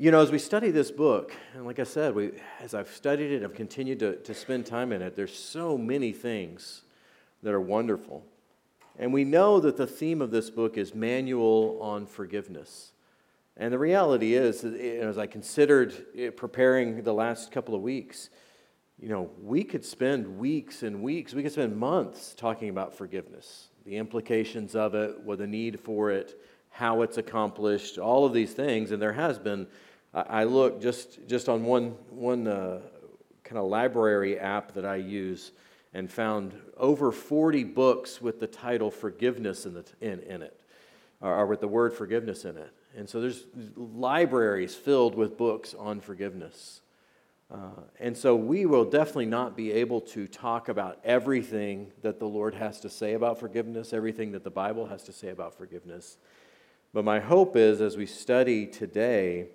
You know, as we study this book, and like I said, we, as I've studied it, I've continued to, to spend time in it, there's so many things that are wonderful. And we know that the theme of this book is Manual on Forgiveness. And the reality is, as I considered eh, preparing the last couple of weeks, you know, we could spend weeks and weeks, we could spend months talking about forgiveness, the implications of it, what the need for it, how it's accomplished, all of these things. And there has been I look just, just on one, one uh, kind of library app that I use and found over 40 books with the title Forgiveness in, the, in, in it, or, or with the word forgiveness in it. And so there's libraries filled with books on forgiveness. Uh, and so we will definitely not be able to talk about everything that the Lord has to say about forgiveness, everything that the Bible has to say about forgiveness. But my hope is as we study today,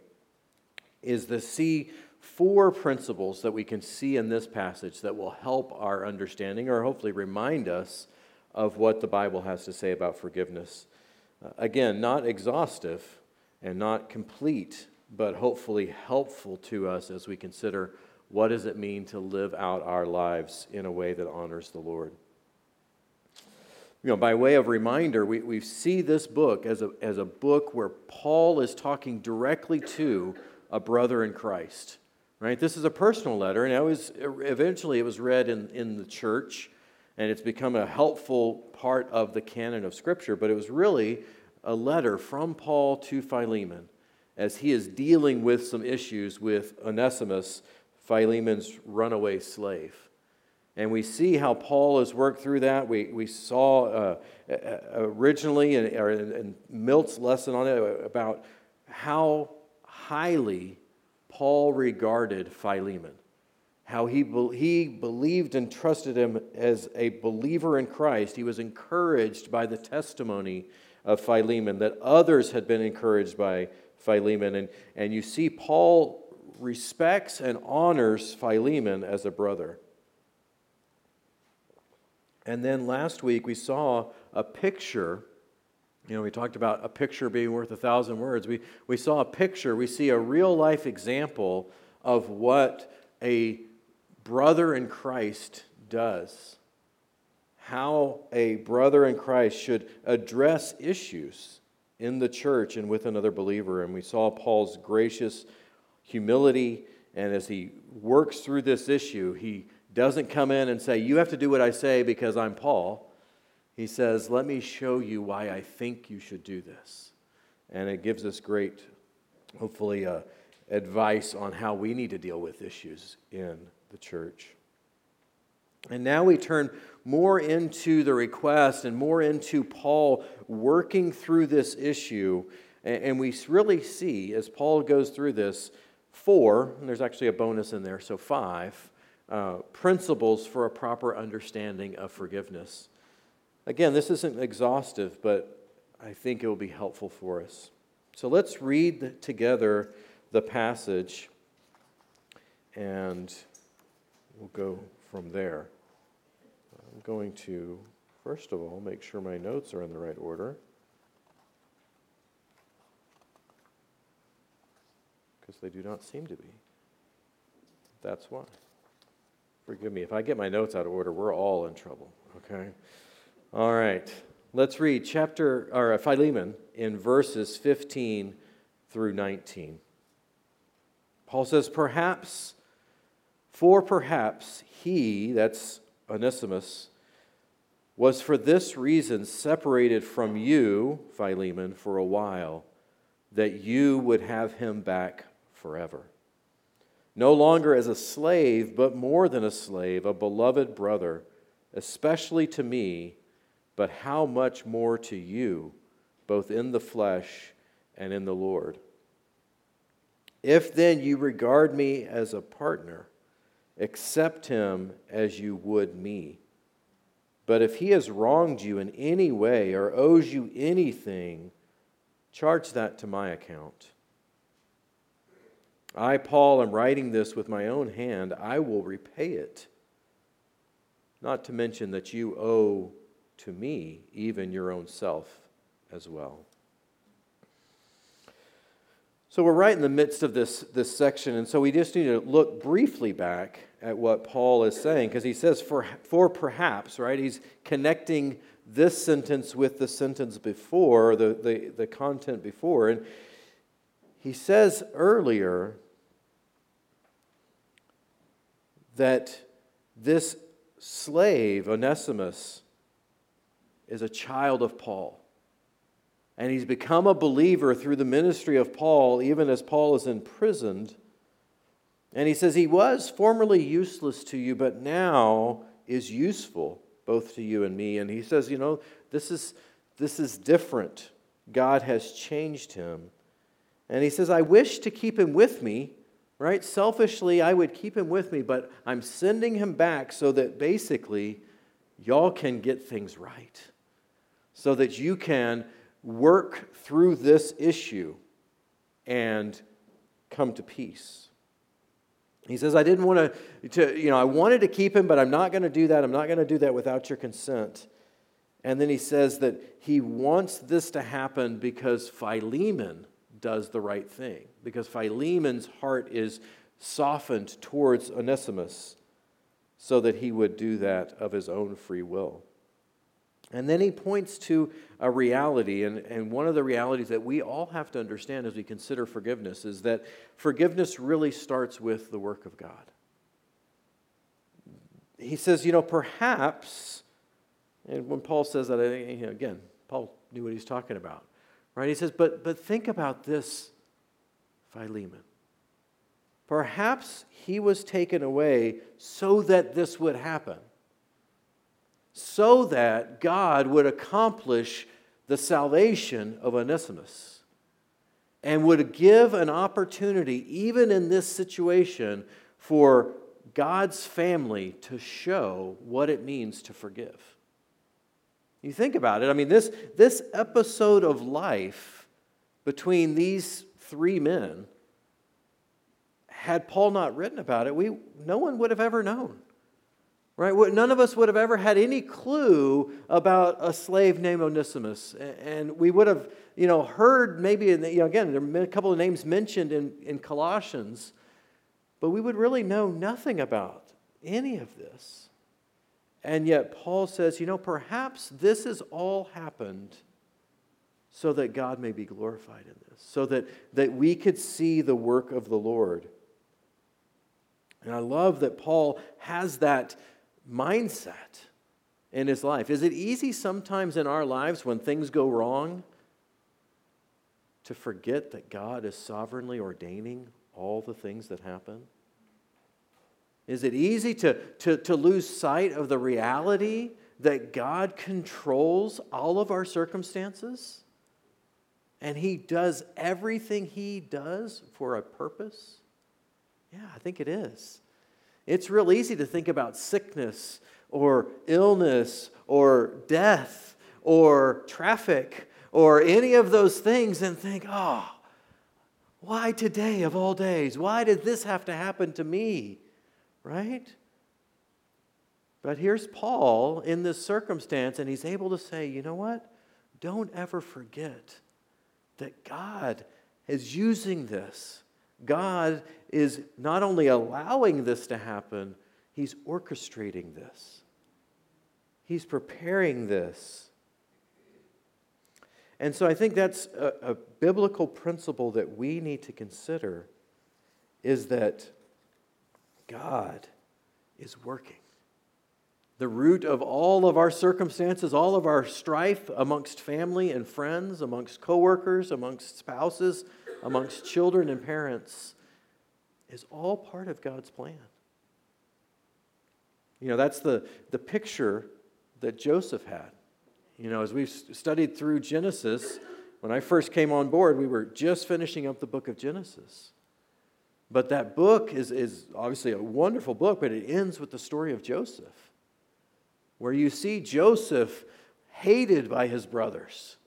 is to see four principles that we can see in this passage that will help our understanding or hopefully remind us of what the Bible has to say about forgiveness. Uh, again, not exhaustive and not complete, but hopefully helpful to us as we consider what does it mean to live out our lives in a way that honors the Lord. You know, by way of reminder, we, we see this book as a, as a book where Paul is talking directly to a brother in Christ. Right? This is a personal letter, and it was, eventually it was read in, in the church, and it's become a helpful part of the canon of Scripture, but it was really a letter from Paul to Philemon as he is dealing with some issues with Onesimus, Philemon's runaway slave. And we see how Paul has worked through that. We, we saw uh, originally in, in Milt's lesson on it about how highly Paul regarded Philemon, how he, he believed and trusted him as a believer in Christ. He was encouraged by the testimony of Philemon, that others had been encouraged by Philemon. And, and you see, Paul respects and honors Philemon as a brother. And then last week we saw a picture you know, we talked about a picture being worth a thousand words. We, we saw a picture, we see a real life example of what a brother in Christ does. How a brother in Christ should address issues in the church and with another believer. And we saw Paul's gracious humility. And as he works through this issue, he doesn't come in and say, You have to do what I say because I'm Paul he says, Let me show you why I think you should do this. And it gives us great, hopefully, uh, advice on how we need to deal with issues in the church. And now we turn more into the request and more into Paul working through this issue. And we really see, as Paul goes through this, four, and there's actually a bonus in there, so five, uh, principles for a proper understanding of forgiveness. Again, this isn't exhaustive, but I think it will be helpful for us. So let's read together the passage and we'll go from there. I'm going to, first of all, make sure my notes are in the right order. Because they do not seem to be. That's why. Forgive me. If I get my notes out of order, we're all in trouble, okay? All right, let's read chapter or Philemon in verses 15 through 19. Paul says, Perhaps, for perhaps he, that's Onesimus, was for this reason separated from you, Philemon, for a while, that you would have him back forever. No longer as a slave, but more than a slave, a beloved brother, especially to me but how much more to you, both in the flesh and in the Lord? If then you regard me as a partner, accept him as you would me. But if he has wronged you in any way or owes you anything, charge that to my account. I, Paul, am writing this with my own hand. I will repay it. Not to mention that you owe to me, even your own self as well. So we're right in the midst of this, this section, and so we just need to look briefly back at what Paul is saying, because he says, for, for perhaps, right? He's connecting this sentence with the sentence before, the, the, the content before. And he says earlier that this slave, Onesimus, is a child of Paul. And he's become a believer through the ministry of Paul, even as Paul is imprisoned. And he says, He was formerly useless to you, but now is useful both to you and me. And he says, You know, this is, this is different. God has changed him. And he says, I wish to keep him with me, right? Selfishly, I would keep him with me, but I'm sending him back so that basically y'all can get things right, so that you can work through this issue and come to peace. He says, I didn't want to, you know, I wanted to keep him, but I'm not going to do that. I'm not going to do that without your consent. And then he says that he wants this to happen because Philemon does the right thing, because Philemon's heart is softened towards Onesimus so that he would do that of his own free will. And then he points to a reality, and, and one of the realities that we all have to understand as we consider forgiveness is that forgiveness really starts with the work of God. He says, you know, perhaps, and when Paul says that, you know, again, Paul knew what he's talking about, right? He says, but, but think about this, Philemon. Perhaps he was taken away so that this would happen so that God would accomplish the salvation of Onesimus and would give an opportunity, even in this situation, for God's family to show what it means to forgive. You think about it. I mean, this, this episode of life between these three men, had Paul not written about it, we, no one would have ever known. Right? None of us would have ever had any clue about a slave named Onesimus. And we would have, you know, heard maybe, you know, again, there are a couple of names mentioned in, in Colossians, but we would really know nothing about any of this. And yet, Paul says, you know, perhaps this has all happened so that God may be glorified in this, so that, that we could see the work of the Lord. And I love that Paul has that mindset in his life. Is it easy sometimes in our lives when things go wrong to forget that God is sovereignly ordaining all the things that happen? Is it easy to, to, to lose sight of the reality that God controls all of our circumstances? And He does everything He does for a purpose? Yeah, I think it is. It's real easy to think about sickness or illness or death or traffic or any of those things and think, oh, why today of all days? Why did this have to happen to me? Right? But here's Paul in this circumstance, and he's able to say, you know what? Don't ever forget that God is using this God is not only allowing this to happen, He's orchestrating this. He's preparing this. And so I think that's a, a, biblical principle that we need to consider is that God is working. The root of all of our circumstances, all of our strife amongst family and friends, amongst coworkers, amongst spouses, amongst children and parents is all part of God's plan. You know, that's the, the picture that Joseph had. You know, as we've studied through Genesis, when I first came on board, we were just finishing up the book of Genesis. But that book is, is obviously a wonderful book, but it ends with the story of Joseph, where you see Joseph hated by his brothers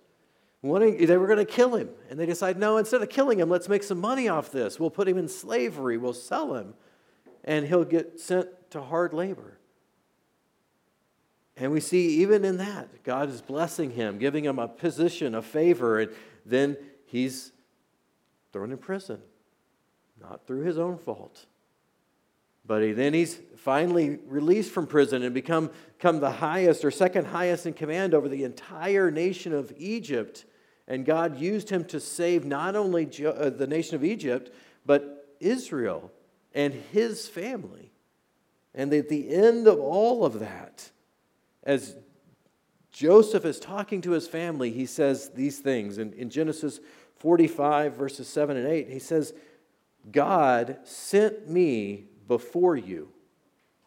they were going to kill him. And they decide, no, instead of killing him, let's make some money off this. We'll put him in slavery, we'll sell him, and he'll get sent to hard labor. And we see even in that, God is blessing him, giving him a position, a favor, and then he's thrown in prison, not through his own fault. But he, then he's finally released from prison and become, become the highest or second highest in command over the entire nation of Egypt. And God used him to save not only uh, the nation of Egypt, but Israel and his family. And at the end of all of that, as Joseph is talking to his family, he says these things. In, in Genesis 45, verses 7 and 8, he says, God sent me before you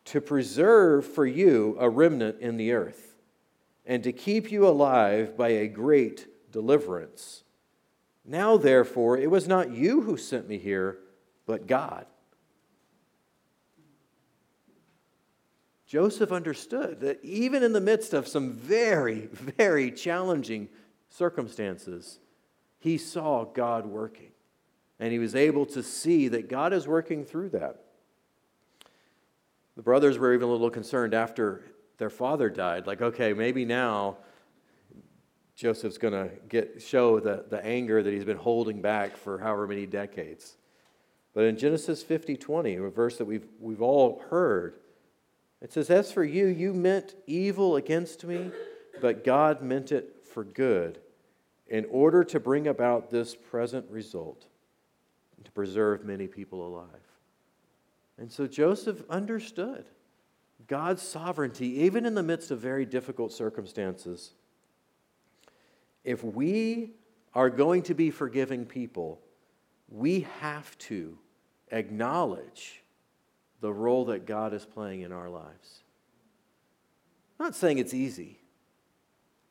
to preserve for you a remnant in the earth and to keep you alive by a great deliverance. Now, therefore, it was not you who sent me here, but God. Joseph understood that even in the midst of some very, very challenging circumstances, he saw God working. And he was able to see that God is working through that. The brothers were even a little concerned after their father died. Like, okay, maybe now Joseph's going to get show the, the anger that he's been holding back for however many decades. But in Genesis 50 20, a verse that we've, we've all heard, it says, As for you, you meant evil against me, but God meant it for good, in order to bring about this present result, to preserve many people alive. And so Joseph understood God's sovereignty, even in the midst of very difficult circumstances. If we are going to be forgiving people, we have to acknowledge the role that God is playing in our lives. I'm not saying it's easy,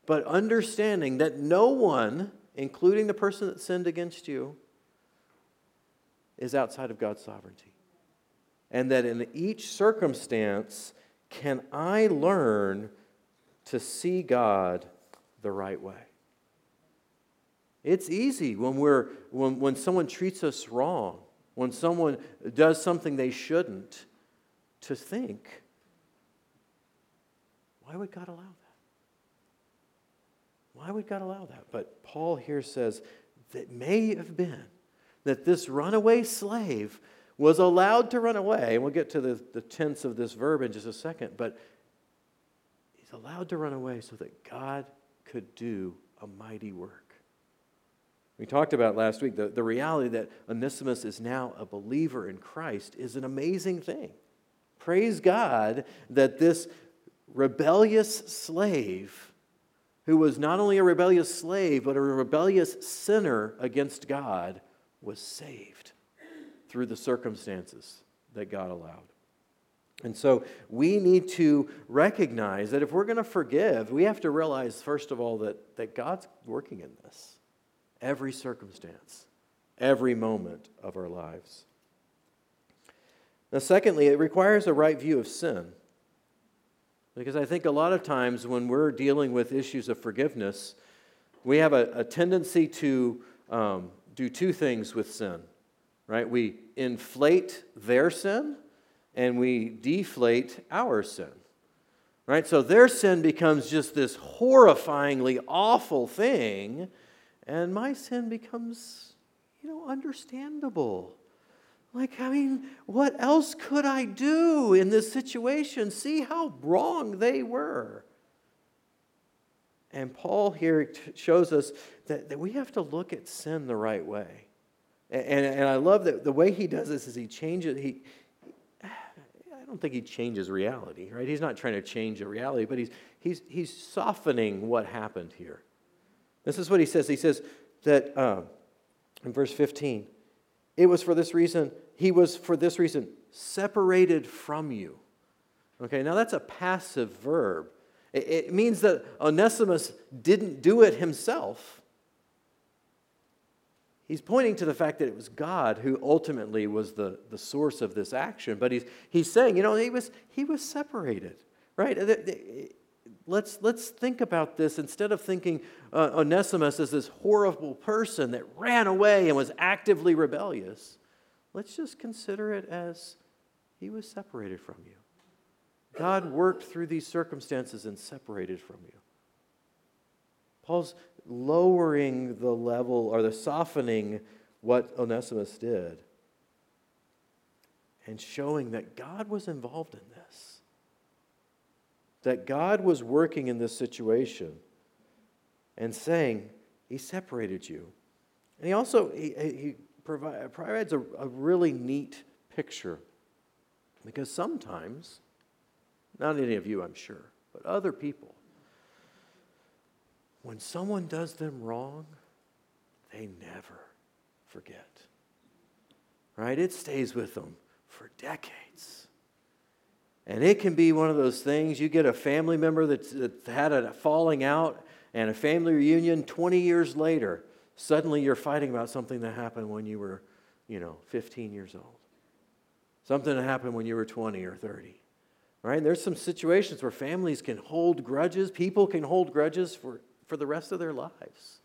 but understanding that no one, including the person that sinned against you, is outside of God's sovereignty. And that in each circumstance, can I learn to see God the right way? It's easy when, we're, when, when someone treats us wrong when someone does something they shouldn't, to think, why would God allow that? Why would God allow that? But Paul here says that may have been that this runaway slave was allowed to run away. And we'll get to the, the tense of this verb in just a second, but he's allowed to run away so that God could do a mighty work. We talked about last week the, the reality that Onesimus is now a believer in Christ is an amazing thing. Praise God that this rebellious slave, who was not only a rebellious slave, but a rebellious sinner against God, was saved through the circumstances that God allowed. And so we need to recognize that if we're going to forgive, we have to realize, first of all, that, that God's working in this every circumstance, every moment of our lives. Now, secondly, it requires a right view of sin. Because I think a lot of times when we're dealing with issues of forgiveness, we have a, a tendency to um, do two things with sin, right? We inflate their sin and we deflate our sin, right? So their sin becomes just this horrifyingly awful thing and my sin becomes, you know, understandable. Like, I mean, what else could I do in this situation? See how wrong they were. And Paul here shows us that, that we have to look at sin the right way. And, and, I love that the way he does this is he changes, he, I don't think he changes reality, right? He's not trying to change a reality, but he's, he's, he's softening what happened here. This is what he says. He says that uh, in verse 15, it was for this reason, he was for this reason separated from you. Okay, now that's a passive verb. It, it means that Onesimus didn't do it himself. He's pointing to the fact that it was God who ultimately was the, the source of this action. But he's, he's saying, you know, he was, he was separated, right? let's, let's think about this instead of thinking uh, Onesimus as this horrible person that ran away and was actively rebellious. Let's just consider it as he was separated from you. God worked through these circumstances and separated from you. Paul's lowering the level or the softening what Onesimus did and showing that God was involved in this, that God was working in this situation and saying, He separated you. And he also he, he provides a, a really neat picture because sometimes, not any of you, I'm sure, but other people, when someone does them wrong, they never forget. Right? It stays with them for decades. And it can be one of those things you get a family member that's, that's had a falling out and a family reunion 20 years later. Suddenly you're fighting about something that happened when you were, you know, 15 years old. Something that happened when you were 20 or 30. Right? And there's some situations where families can hold grudges, people can hold grudges for, for the rest of their lives.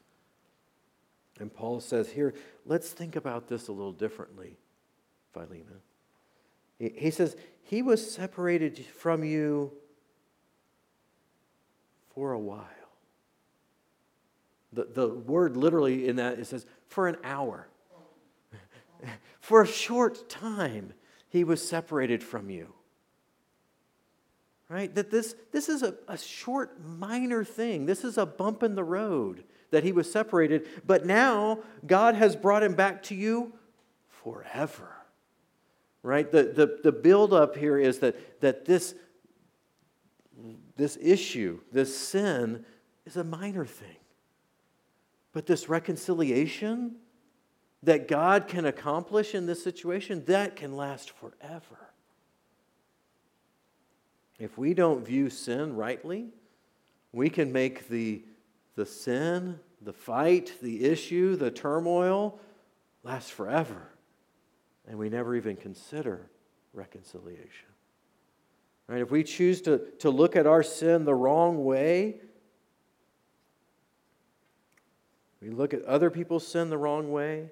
And Paul says here, let's think about this a little differently, Philemon. He says, He was separated from you for a while. The, the word literally in that, it says, for an hour. for a short time, He was separated from you. Right? That this, this is a, a short, minor thing. This is a bump in the road that he was separated, but now God has brought him back to you forever right? The, the, the buildup here is that, that this, this issue, this sin, is a minor thing. But this reconciliation that God can accomplish in this situation, that can last forever. If we don't view sin rightly, we can make the, the sin, the fight, the issue, the turmoil last forever and we never even consider reconciliation. Right? If we choose to, to look at our sin the wrong way, we look at other people's sin the wrong way,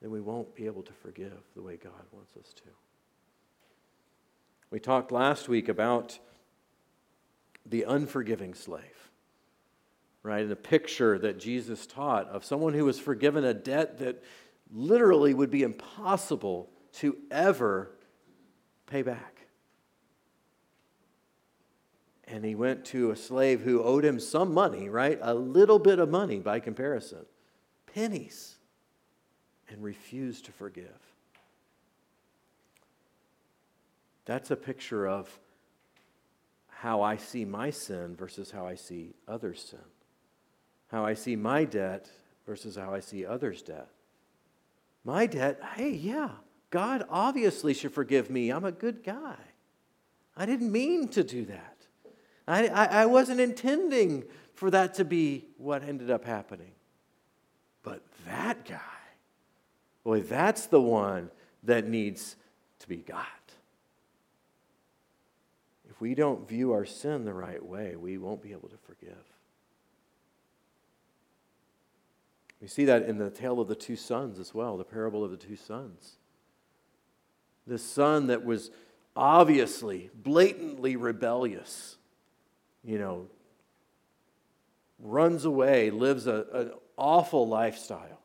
then we won't be able to forgive the way God wants us to. We talked last week about the unforgiving slave, right? And the picture that Jesus taught of someone who was forgiven a debt that literally would be impossible to ever pay back. And he went to a slave who owed him some money, right? A little bit of money by comparison, pennies, and refused to forgive. That's a picture of how I see my sin versus how I see others' sin, how I see my debt versus how I see others' debt. My debt, hey, yeah, God obviously should forgive me. I'm a good guy. I didn't mean to do that. I, I, I, wasn't intending for that to be what ended up happening. But that guy, boy, that's the one that needs to be got. We don't view our sin the right way, we won't be able to forgive. We see that in the tale of the two sons as well, the parable of the two sons. The son that was obviously, blatantly rebellious, you know, runs away, lives a, an awful lifestyle,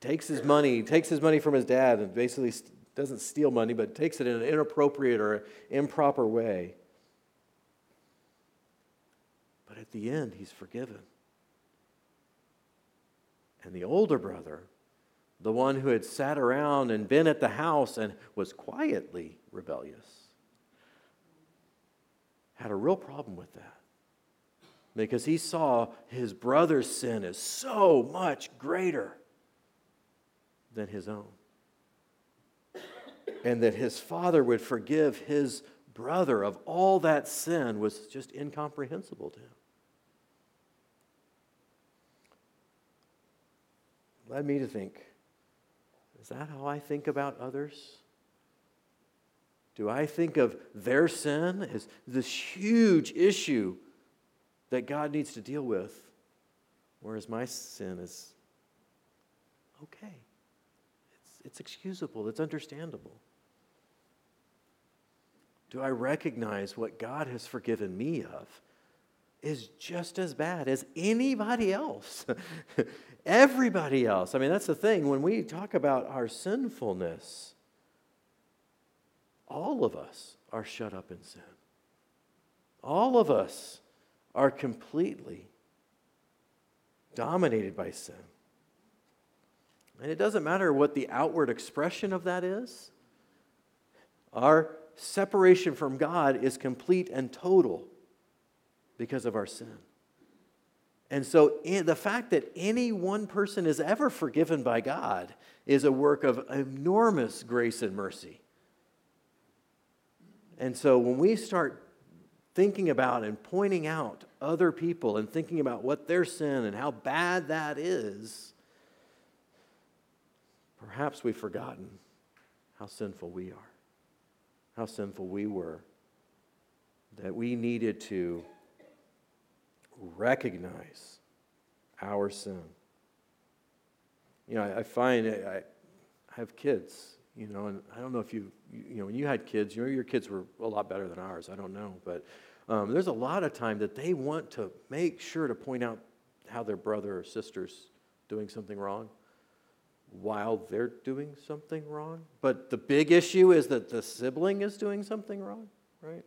takes his money, takes his money from his dad, and basically doesn't steal money, but takes it in an inappropriate or improper way. But at the end, he's forgiven. And the older brother, the one who had sat around and been at the house and was quietly rebellious, had a real problem with that. Because he saw his brother's sin as so much greater than his own. And that his father would forgive his brother of all that sin was just incomprehensible to him. led me to think is that how I think about others? Do I think of their sin as this huge issue that God needs to deal with, whereas my sin is okay? It's, it's excusable, it's understandable. Do I recognize what God has forgiven me of is just as bad as anybody else. Everybody else. I mean, that's the thing. When we talk about our sinfulness, all of us are shut up in sin. All of us are completely dominated by sin. And it doesn't matter what the outward expression of that is, our separation from God is complete and total because of our sin. And so the fact that any one person is ever forgiven by God is a work of enormous grace and mercy. And so when we start thinking about and pointing out other people and thinking about what their sin and how bad that is, perhaps we've forgotten how sinful we are, how sinful we were, that we needed to recognize our sin. You know, I, I find I, I have kids, you know, and I don't know if you, you know, when you had kids, you know, your kids were a lot better than ours. I don't know. But um, there's a lot of time that they want to make sure to point out how their brother or sister's doing something wrong while they're doing something wrong. But the big issue is that the sibling is doing something wrong, right?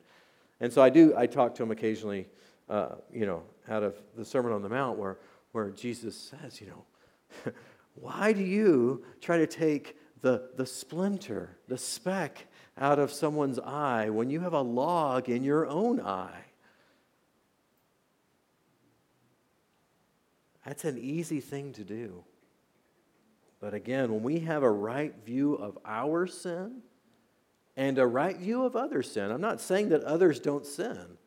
And so I do, I talk to them occasionally uh, you know, out of the Sermon on the Mount where, where Jesus says, you know, why do you try to take the, the splinter, the speck out of someone's eye when you have a log in your own eye? That's an easy thing to do. But again, when we have a right view of our sin and a right view of other sin, I'm not saying that others don't sin.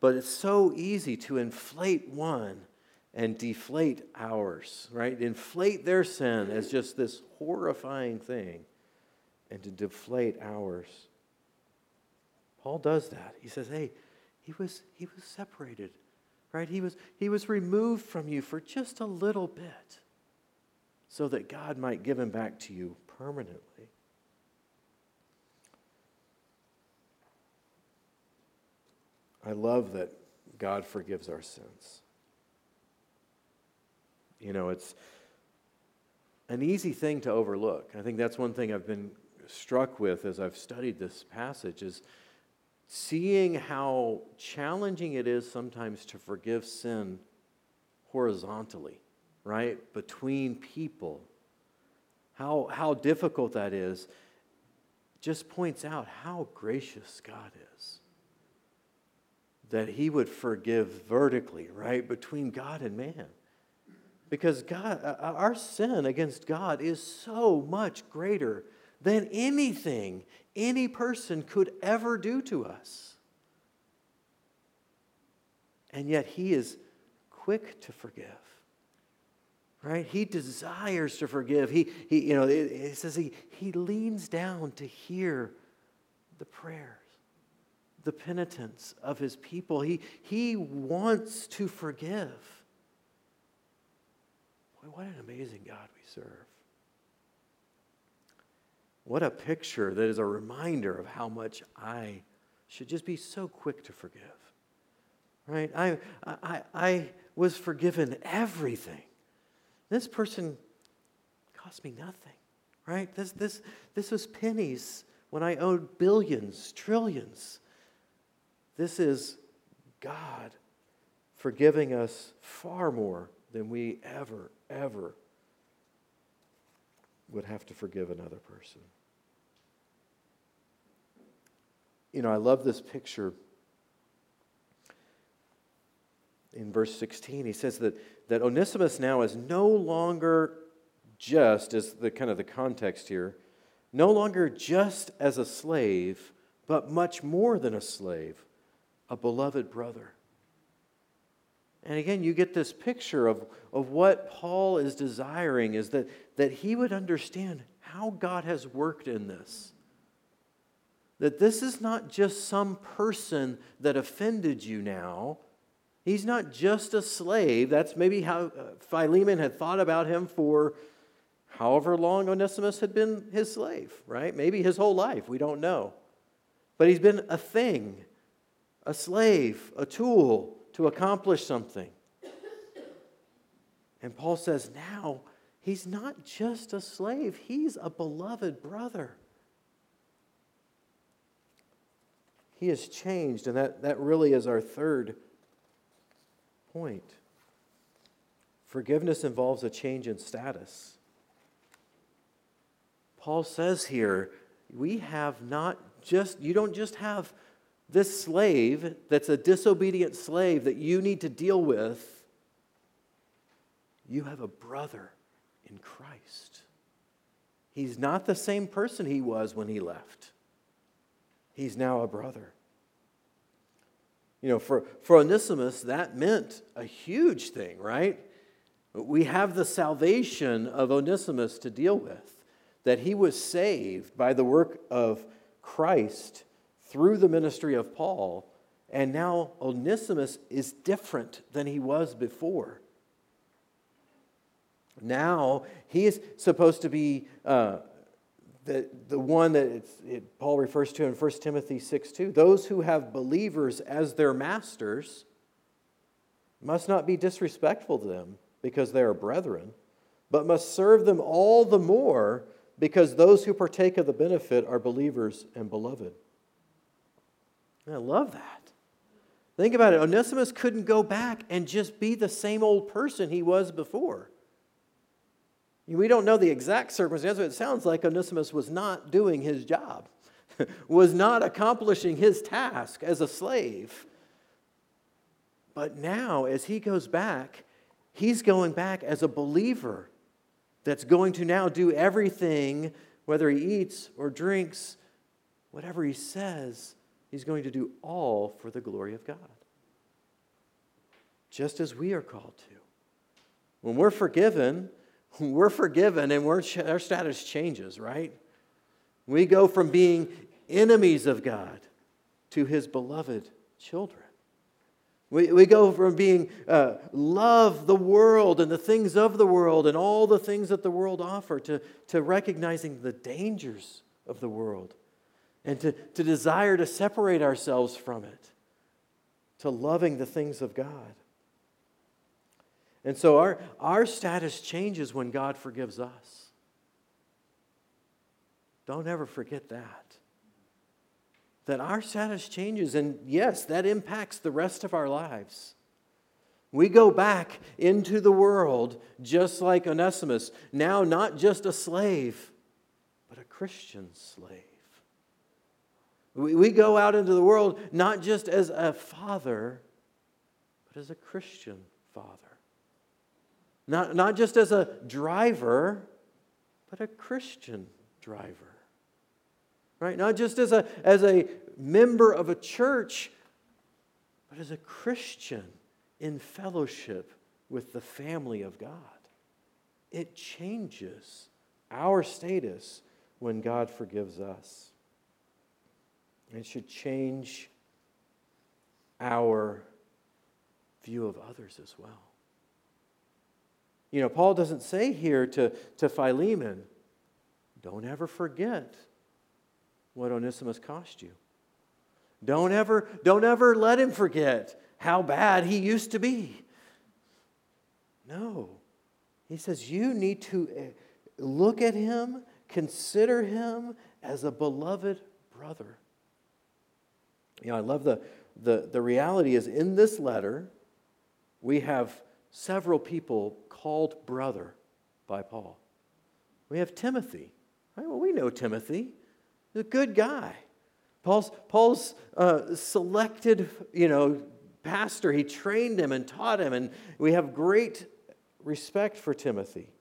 But it's so easy to inflate one and deflate ours, right? Inflate their sin as just this horrifying thing and to deflate ours. Paul does that. He says, hey, he was, he was separated, right? He was, he was removed from you for just a little bit so that God might give him back to you permanently. I love that God forgives our sins. You know, it's an easy thing to overlook. I think that's one thing I've been struck with as I've studied this passage is seeing how challenging it is sometimes to forgive sin horizontally, right? Between people. How, how difficult that is just points out how gracious God is that he would forgive vertically, right, between God and man. Because God, uh, uh, our sin against God is so much greater than anything any person could ever do to us. And yet he is quick to forgive. Right? He desires to forgive. He, he you know, it, it says he, he leans down to hear the prayers, the penitence of his people. He, he wants to forgive. Boy, what an amazing God we serve. What a picture that is a reminder of how much I should just be so quick to forgive. Right? I, I, I was forgiven everything. This person cost me nothing. Right? This, this, this was pennies when I owed billions, trillions. This is God forgiving us far more than we ever, ever would have to forgive another person. You know, I love this picture in verse 16. He says that, that Onesimus now is no longer just, as the kind of the context here, no longer just as a slave, but much more than a slave a beloved brother. And again, you get this picture of, of what Paul is desiring is that, that he would understand how God has worked in this. That this is not just some person that offended you now. He's not just a slave. That's maybe how uh, Philemon had thought about him for however long Onesimus had been his slave, right? Maybe his whole life. We don't know. But he's been a thing a slave, a tool to accomplish something. And Paul says, now he's not just a slave, he's a beloved brother. He has changed, and that, that really is our third point. Forgiveness involves a change in status. Paul says here, we have not just, you don't just have this slave that's a disobedient slave that you need to deal with. You have a brother in Christ. He's not the same person he was when he left. He's now a brother. You know, for, for Onesimus, that meant a huge thing, right? We have the salvation of Onesimus to deal with, that he was saved by the work of Christ through the ministry of Paul, and now Onesimus is different than he was before. Now he is supposed to be uh, the, the one that it, Paul refers to in 1 Timothy 6 2. Those who have believers as their masters must not be disrespectful to them because they are brethren, but must serve them all the more because those who partake of the benefit are believers and beloved. And I love that. Think about it. Onesimus couldn't go back and just be the same old person he was before. We don't know the exact circumstances, but it sounds like Onesimus was not doing his job, was not accomplishing his task as a slave. But now, as he goes back, he's going back as a believer that's going to now do everything, whether he eats or drinks, whatever he says, he's going to do all for the glory of God. Just as we are called to. When we're forgiven, we're forgiven and we're, our status changes, right? We go from being enemies of God to his beloved children. We, we go from being uh, love the world and the things of the world and all the things that the world offer to, to recognizing the dangers of the world and to, to desire to separate ourselves from it, to loving the things of God. And so our, our status changes when God forgives us. Don't ever forget that that our status changes. And yes, that impacts the rest of our lives. We go back into the world just like Onesimus, now not just a slave, but a Christian slave. We, we go out into the world not just as a father, but as a Christian father. Not, not just as a driver, but a Christian driver right? Not just as a, as a member of a church, but as a Christian in fellowship with the family of God. It changes our status when God forgives us. It should change our view of others as well. You know, Paul doesn't say here to, to Philemon, don't ever forget what Onesimus cost you. Don't ever, don't ever let him forget how bad he used to be. No. He says you need to eh, look at him, consider him as a beloved brother. You know, I love the, the, the reality is in this letter, we have several people called brother by Paul. We have Timothy. Right? Well, we know Timothy a good guy. Paul's, Paul's uh, selected, you know, pastor. He trained him and taught him, and we have great respect for Timothy.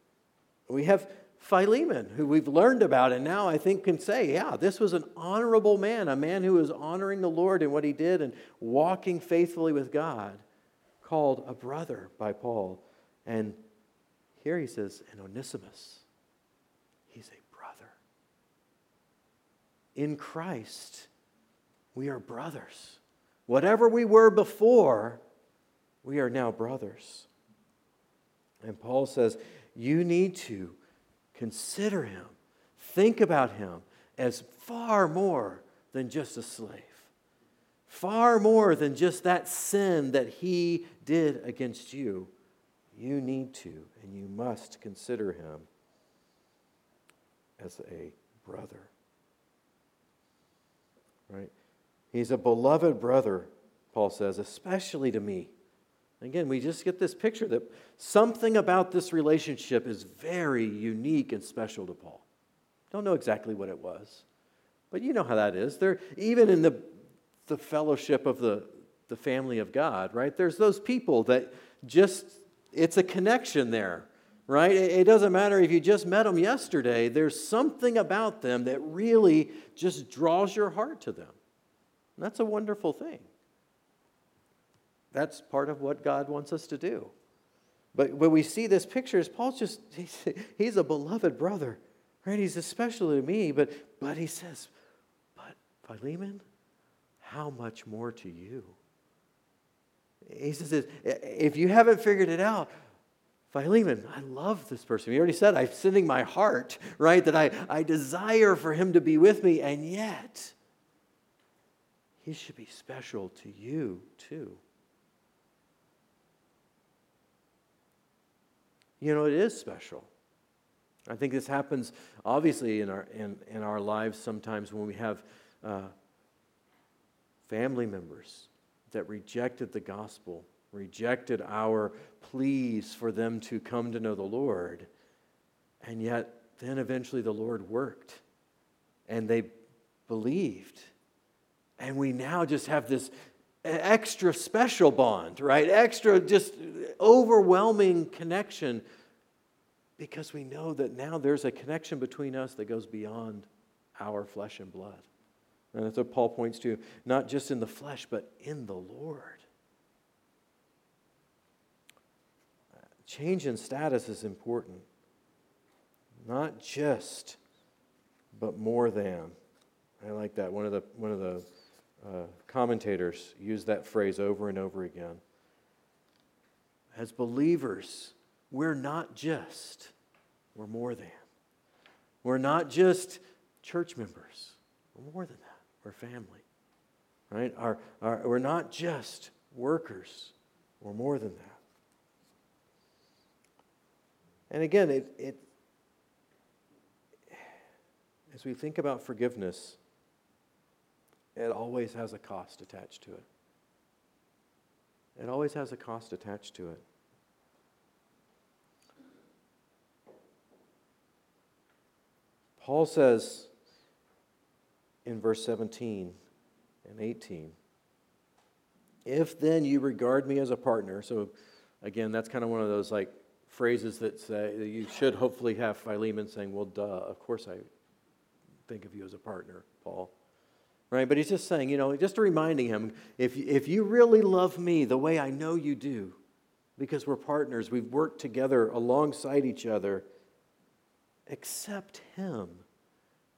We have Philemon, who we've learned about, and now I think can say, yeah, this was an honorable man, a man who was honoring the Lord in what he did and walking faithfully with God, called a brother by Paul. And here he says, and Onesimus, he's a brother. in Christ, we are brothers. Whatever we were before, we are now brothers. And Paul says, you need to consider him, think about him as far more than just a slave. Far more than just that sin that he did against you. You need to and you must consider him as a brother. Right? He's a beloved brother, Paul says, especially to me. Again, we just get this picture that something about this relationship is very unique and special to Paul. Don't know exactly what it was, but you know how that is. There, even in the, the fellowship of the, the family of God, right? There's those people that just, it's a connection there, right? It, it doesn't matter if you just met them yesterday, there's something about them that really just draws your heart to them. And that's a wonderful thing. That's part of what God wants us to do. But when we see this picture, is Paul's just, he's, he's a beloved brother, right? He's especially to me, but, but he says, but Philemon, how much more to you? He says, if you haven't figured it out, Philemon, I love this person. He already said, I'm sending my heart, right? That I, I desire for him to be with me, and yet he should be special to you too. You know, it is special. I think this happens obviously in our, in, in our lives sometimes when we have uh, family members that rejected the gospel, rejected our pleas for them to come to know the Lord, and yet then eventually the Lord worked and they believed. And we now just have this extra special bond, right? Extra, just overwhelming connection because we know that now there's a connection between us that goes beyond our flesh and blood. And that's what Paul points to, not just in the flesh, but in the Lord. Change in status is important. Not just, but more than. I like that. One of the, one of the uh, commentators used that phrase over and over again. As believers, we're not just, we're more than. We're not just church members, we're more than that. We're family, right? Our, our, we're not just workers, we're more than that. And again, it, it, as we think about forgiveness, it always has a cost attached to it. It always has a cost attached to it. Paul says in verse 17 and 18, if then you regard me as a partner, so again, that's kind of one of those like phrases that say you should hopefully have Philemon saying, well, duh, of course I think of you as a partner, Paul right? But he's just saying, you know, just reminding him if, if you really love me the way I know you do, because we're partners, we've worked together alongside each other, accept him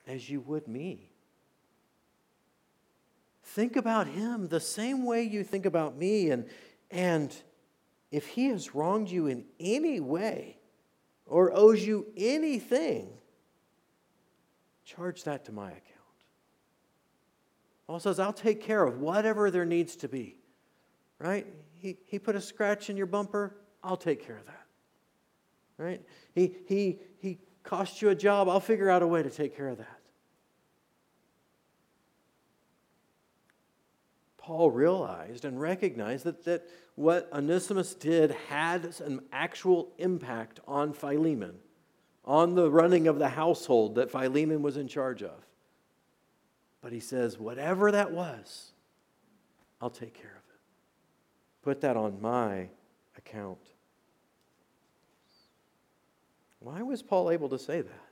as you would me. Think about him the same way you think about me, and, and if he has wronged you in any way or owes you anything, charge that to my account. Paul says, I'll take care of whatever there needs to be. Right? He, he put a scratch in your bumper, I'll take care of that. Right? He, he, he cost you a job, I'll figure out a way to take care of that. Paul realized and recognized that, that what Onesimus did had an actual impact on Philemon, on the running of the household that Philemon was in charge of. But he says, whatever that was, I'll take care of it. Put that on my account. Why was Paul able to say that?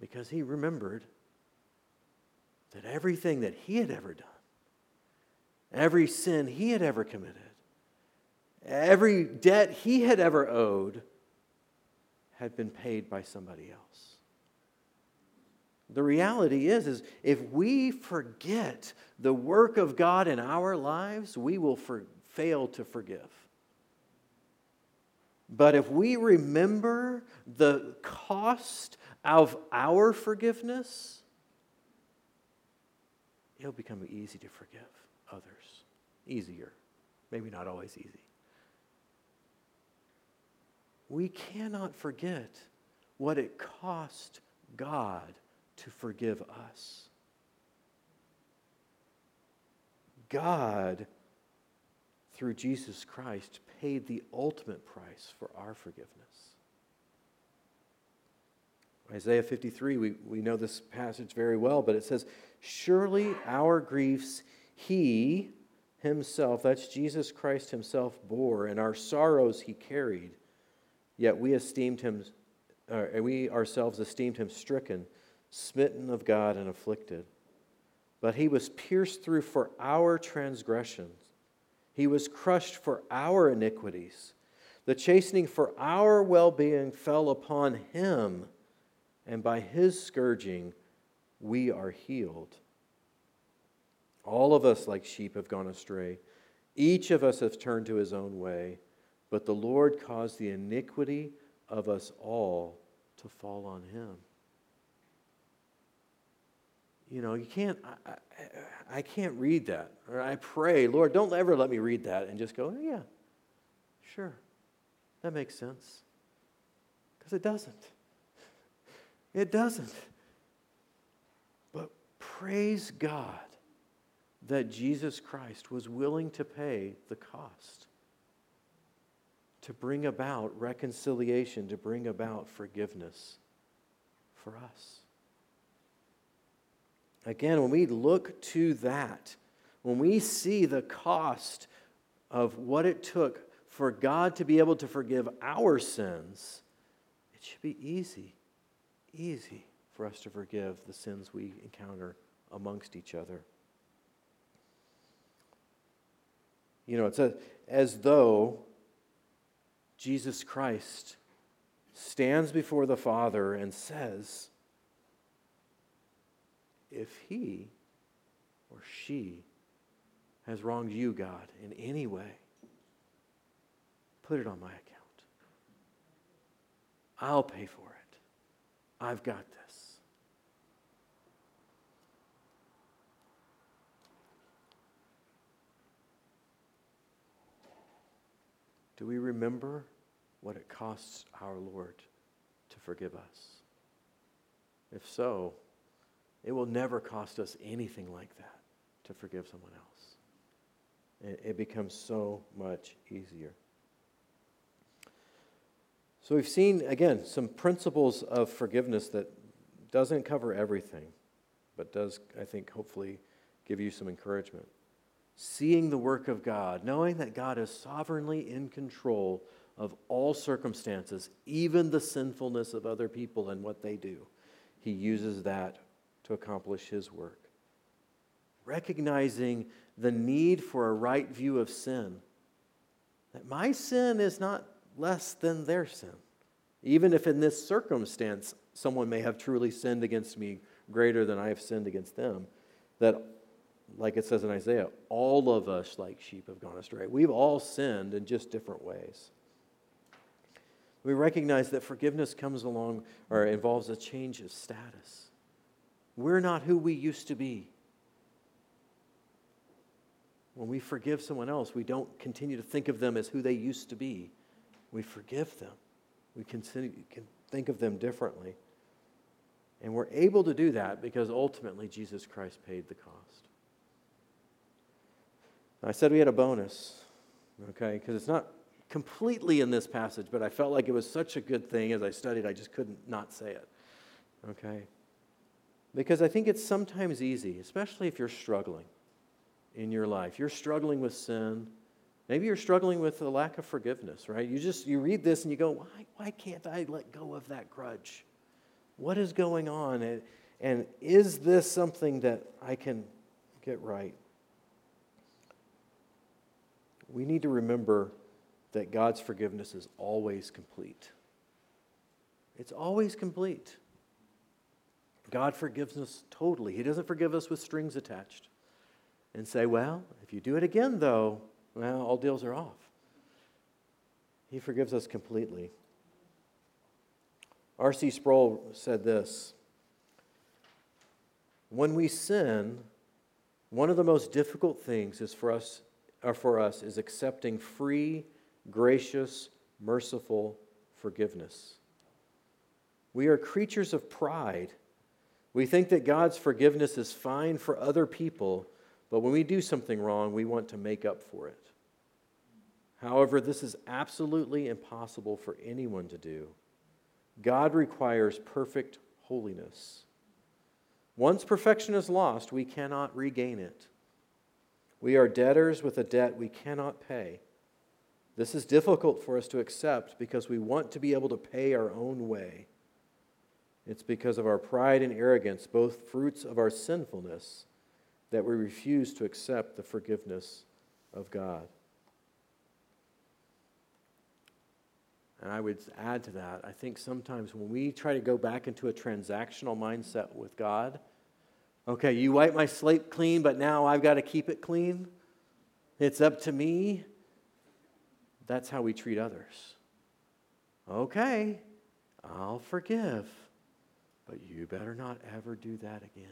Because he remembered that everything that he had ever done, every sin he had ever committed, every debt he had ever owed, had been paid by somebody else. The reality is, is if we forget the work of God in our lives, we will for, fail to forgive. But if we remember the cost of our forgiveness, it'll become easy to forgive others. Easier. Maybe not always easy. We cannot forget what it cost God to forgive us. God, through Jesus Christ, paid the ultimate price for our forgiveness. Isaiah 53, we, we know this passage very well, but it says, Surely our griefs he himself, that's Jesus Christ himself, bore, and our sorrows he carried. Yet we esteemed him, uh, we ourselves esteemed him stricken, smitten of God, and afflicted. But he was pierced through for our transgressions, he was crushed for our iniquities. The chastening for our well being fell upon him, and by his scourging we are healed. All of us, like sheep, have gone astray. Each of us has turned to his own way, but the Lord caused the iniquity of us all to fall on him. You know, you can't, I, I, I can't read that. Or I pray, Lord, don't ever let me read that and just go, oh, yeah, sure, that makes sense. Because it doesn't. It doesn't. Praise God that Jesus Christ was willing to pay the cost to bring about reconciliation, to bring about forgiveness for us. Again, when we look to that, when we see the cost of what it took for God to be able to forgive our sins, it should be easy, easy for us to forgive the sins we encounter amongst each other. You know, it's a, as though Jesus Christ stands before the Father and says, if he or she has wronged you, God, in any way, put it on my account. I'll pay for it. I've got this. Do we remember what it costs our Lord to forgive us? If so, it will never cost us anything like that to forgive someone else. It, becomes so much easier. So we've seen, again, some principles of forgiveness that doesn't cover everything, but does, I think, hopefully give you some encouragement seeing the work of God, knowing that God is sovereignly in control of all circumstances, even the sinfulness of other people and what they do. He uses that to accomplish his work. Recognizing the need for a right view of sin, that my sin is not less than their sin. Even if in this circumstance someone may have truly sinned against me greater than I have sinned against them, that like it says in Isaiah, all of us, like sheep, have gone astray. We've all sinned in just different ways. We recognize that forgiveness comes along or involves a change of status. We're not who we used to be. When we forgive someone else, we don't continue to think of them as who they used to be. We forgive them. We can think of them differently. And we're able to do that because ultimately Jesus Christ paid the cost. I said we had a bonus, okay, because it's not completely in this passage, but I felt like it was such a good thing as I studied, I just couldn't not say it, okay? Because I think it's sometimes easy, especially if you're struggling in your life. You're struggling with sin. Maybe you're struggling with a lack of forgiveness, right? You just you read this and you go, why, why can't I let go of that grudge? What is going on? And, and is this something that I can get right? We need to remember that God's forgiveness is always complete. It's always complete. God forgives us totally. He doesn't forgive us with strings attached and say, well, if you do it again, though, well, all deals are off. He forgives us completely. R.C. Sproul said this When we sin, one of the most difficult things is for us, Uh, for us is accepting free, gracious, merciful forgiveness. We are creatures of pride. We think that God's forgiveness is fine for other people, but when we do something wrong, we want to make up for it. However, this is absolutely impossible for anyone to do. God requires perfect holiness. Once perfection is lost, we cannot regain it. We are debtors with a debt we cannot pay. This is difficult for us to accept because we want to be able to pay our own way. It's because of our pride and arrogance, both fruits of our sinfulness, that we refuse to accept the forgiveness of God. And I would add to that, I think sometimes when we try to go back into a transactional mindset with God, okay, you wipe my slate clean, but now I've got to keep it clean. It's up to me. That's how we treat others. Okay, I'll forgive, but you better not ever do that again.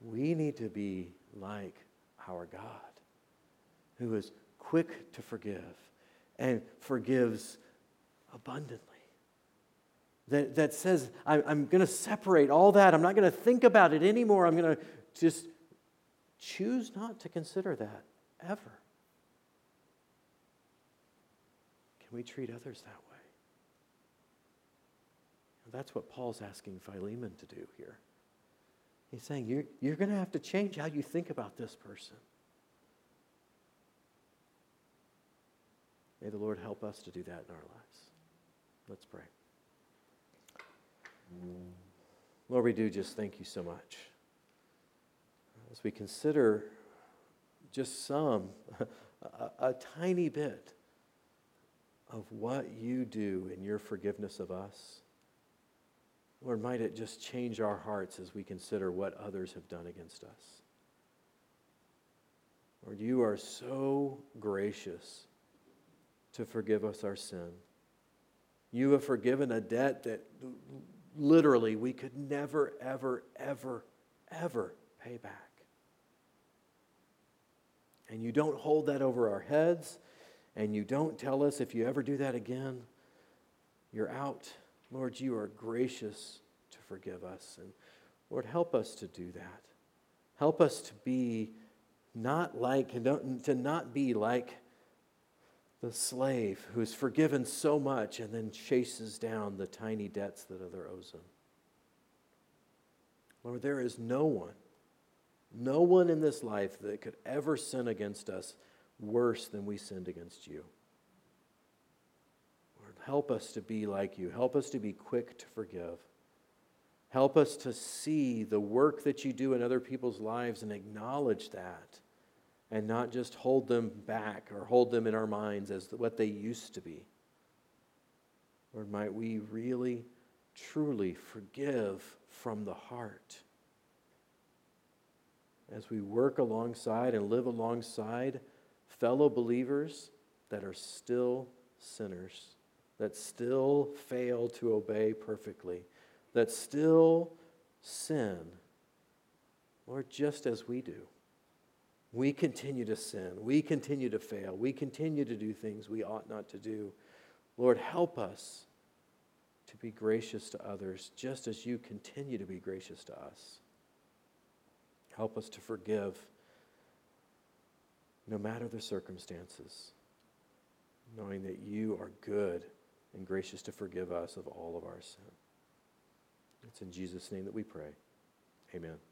We need to be like our God, who is quick to forgive and forgives abundantly. That, that says, I, I'm going to separate all that. I'm not going to think about it anymore. I'm going to just choose not to consider that ever. Can we treat others that way? that's what Paul's asking Philemon to do here. He's saying, You're, you're going to have to change how you think about this person. May the Lord help us to do that in our lives. Let's pray. Lord, we do just thank you so much. As we consider just some, a, a, tiny bit of what you do in your forgiveness of us, Lord, might it just change our hearts as we consider what others have done against us. Lord, you are so gracious to forgive us our sin. You have forgiven a debt that literally we could never, ever, ever, ever pay back. And you don't hold that over our heads, and you don't tell us if you ever do that again, you're out. Lord, you are gracious to forgive us. And Lord, help us to do that. Help us to be not like, to not be like the slave who is forgiven so much and then chases down the tiny debts that other owes him. Lord, there is no one, no one in this life that could ever sin against us worse than we sinned against you. Lord, help us to be like you. Help us to be quick to forgive. Help us to see the work that you do in other people's lives and acknowledge that and not just hold them back or hold them in our minds as what they used to be. Lord, might we really, truly forgive from the heart as we work alongside and live alongside fellow believers that are still sinners, that still fail to obey perfectly, that still sin, Lord, just as we do. We continue to sin. We continue to fail. We continue to do things we ought not to do. Lord, help us to be gracious to others just as you continue to be gracious to us. Help us to forgive no matter the circumstances, knowing that you are good and gracious to forgive us of all of our sin. It's in Jesus' name that we pray. Amen.